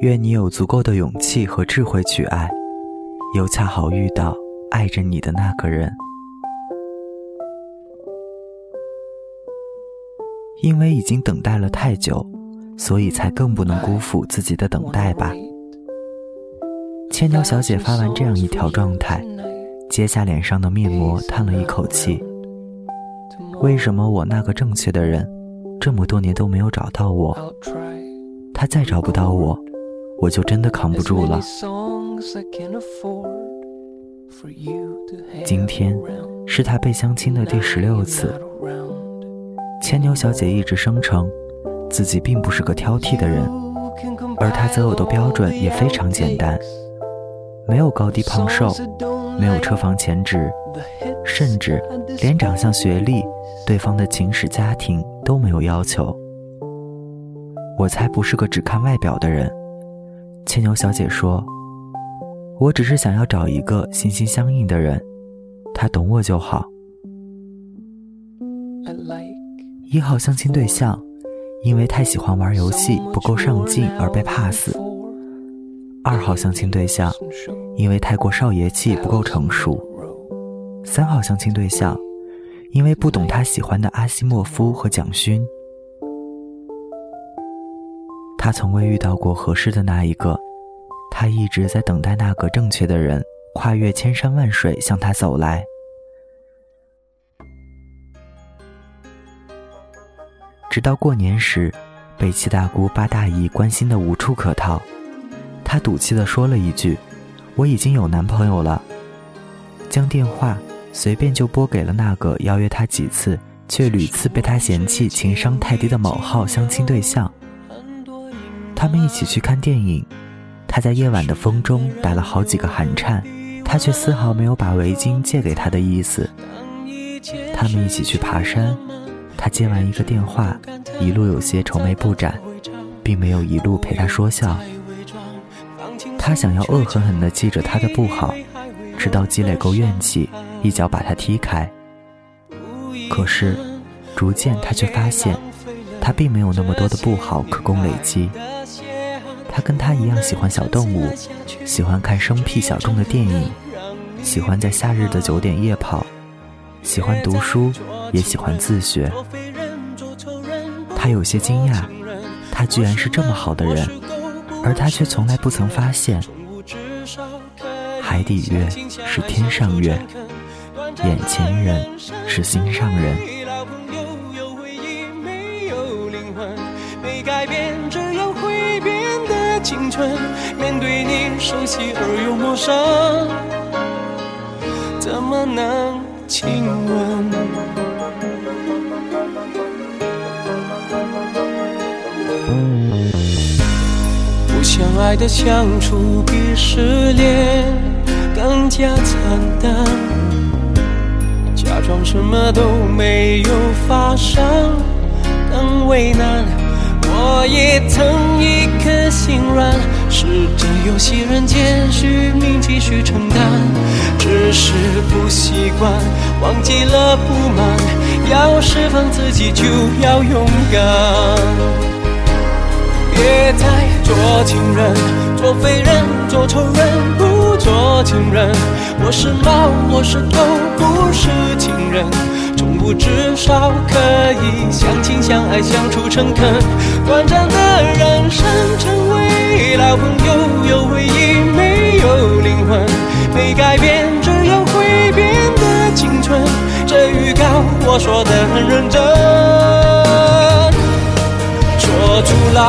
愿你有足够的勇气和智慧去爱，又恰好遇到爱着你的那个人。因为已经等待了太久，所以才更不能辜负自己的等待吧。牵牛小姐发完这样一条状态，揭下脸上的面膜，叹了一口气：“为什么我那个正确的人，这么多年都没有找到我？他再找不到我，我就真的扛不住了。”今天是他被相亲的第十六次。牵牛小姐一直声称，自己并不是个挑剔的人，而她择偶的标准也非常简单，没有高低胖瘦，没有车房钱值，甚至连长相、学历、对方的情史、家庭都没有要求。我才不是个只看外表的人，牵牛小姐说，我只是想要找一个心心相印的人，他懂我就好。一号相亲对象，因为太喜欢玩游戏不够上进而被 pass。二号相亲对象，因为太过少爷气不够成熟。三号相亲对象，因为不懂他喜欢的阿西莫夫和蒋勋。他从未遇到过合适的那一个，他一直在等待那个正确的人跨越千山万水向他走来。直到过年时，被七大姑八大姨关心的无处可逃，她赌气地说了一句：“我已经有男朋友了。”将电话随便就拨给了那个邀约她几次却屡次被她嫌弃情商太低的某号相亲对象。他们一起去看电影，他在夜晚的风中打了好几个寒颤，他却丝毫没有把围巾借给他的意思。他们一起去爬山。他接完一个电话，一路有些愁眉不展，并没有一路陪他说笑。他想要恶狠狠地记着他的不好，直到积累够怨气，一脚把他踢开。可是，逐渐他却发现，他并没有那么多的不好可供累积。他跟他一样喜欢小动物，喜欢看生僻小众的电影，喜欢在夏日的九点夜跑，喜欢读书。也喜欢自学，他有些惊讶，他居然是这么好的人，而他却从来不曾发现，海底月是天上月，眼前人是心上人。面对你熟悉而又陌生，怎么能亲吻？不相爱的相处比失恋更加惨淡，假装什么都没有发生更为难。我也曾一颗心软，试着游戏人间虚名继续承担，只是不习惯，忘记了不满，要释放自己就要勇敢。别再做情人，做废人，做仇人，不做情人。我是猫，我是狗，不是情人。从不知少可以相亲相爱，相处诚恳。短暂的人生，成为老朋友，有回忆，没有灵魂。没改变，只有会变的青春。这预告我说的很认真。说出来，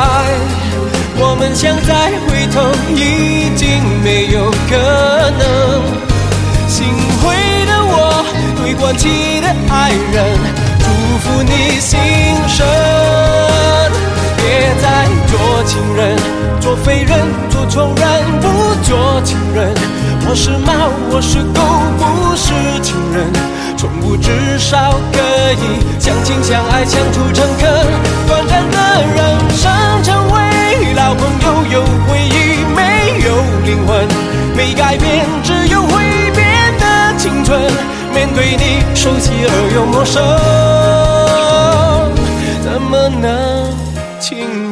我们想再回头已经没有可能。心灰的我，对过期的爱人，祝福你心声。别再做情人，做废人，做仇人，不做情人。我是猫，我是狗，不是情人。宠物至少可以相亲相爱，相处诚恳。短暂的人生，成为老朋友，有回忆，没有灵魂。没改变，只有会变的青春。面对你，熟悉而又陌生。怎么能停？